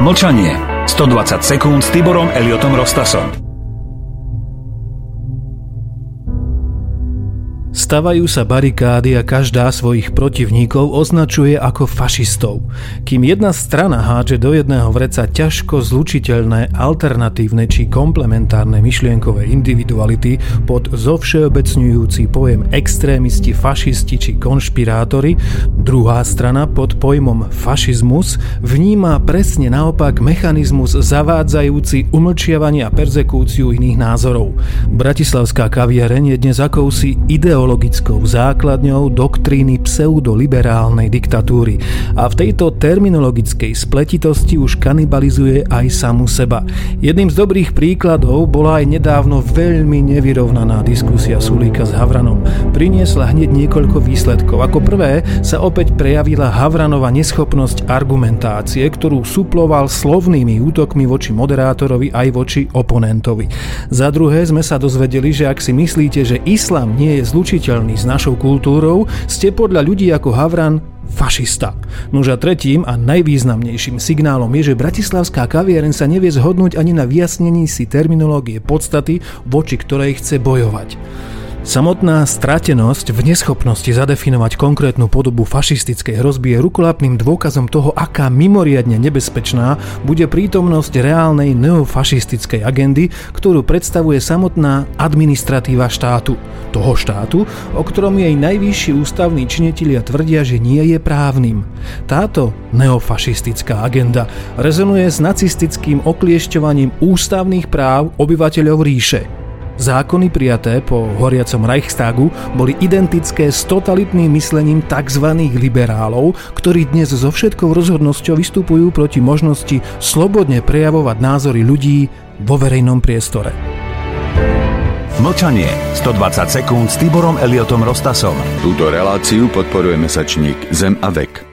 Mlčanie. 120 sekúnd s Tiborom Eliotom Rostasom. Stavajú sa barikády a každá svojich protivníkov označuje ako fašistov. Kým jedna strana háče do jedného vreca ťažko zlučiteľné, alternatívne či komplementárne myšlienkové individuality pod zovšeobecňujúci pojem extrémisti, fašisti či konšpirátori, druhá strana pod pojmom fašizmus vníma presne naopak mechanizmus zavádzajúci umlčiavanie a perzekúciu iných názorov. Bratislavská kaviareň je dnes akousi ideou ideologickou základňou doktríny pseudoliberálnej diktatúry a v tejto terminologickej spletitosti už kanibalizuje aj samu seba. Jedným z dobrých príkladov bola aj nedávno veľmi nevyrovnaná diskusia Sulíka s Havranom. Priniesla hneď niekoľko výsledkov. Ako prvé sa opäť prejavila Havranova neschopnosť argumentácie, ktorú suploval slovnými útokmi voči moderátorovi aj voči oponentovi. Za druhé sme sa dozvedeli, že ak si myslíte, že islám nie je zlučiteľný zlučiteľný s našou kultúrou, ste podľa ľudí ako Havran fašista. Nož a tretím a najvýznamnejším signálom je, že bratislavská kaviareň sa nevie zhodnúť ani na vyjasnení si terminológie podstaty, voči ktorej chce bojovať. Samotná stratenosť v neschopnosti zadefinovať konkrétnu podobu fašistickej hrozby je rukolapným dôkazom toho, aká mimoriadne nebezpečná bude prítomnosť reálnej neofašistickej agendy, ktorú predstavuje samotná administratíva štátu. Toho štátu, o ktorom jej najvyšší ústavní činitelia tvrdia, že nie je právnym. Táto neofašistická agenda rezonuje s nacistickým okliešťovaním ústavných práv obyvateľov ríše. Zákony prijaté po horiacom Reichstagu boli identické s totalitným myslením tzv. liberálov, ktorí dnes so všetkou rozhodnosťou vystupujú proti možnosti slobodne prejavovať názory ľudí vo verejnom priestore. Mlčanie. 120 sekúnd s Tiborom Eliotom Rostasom. Túto reláciu podporuje mesačník Zem a vek.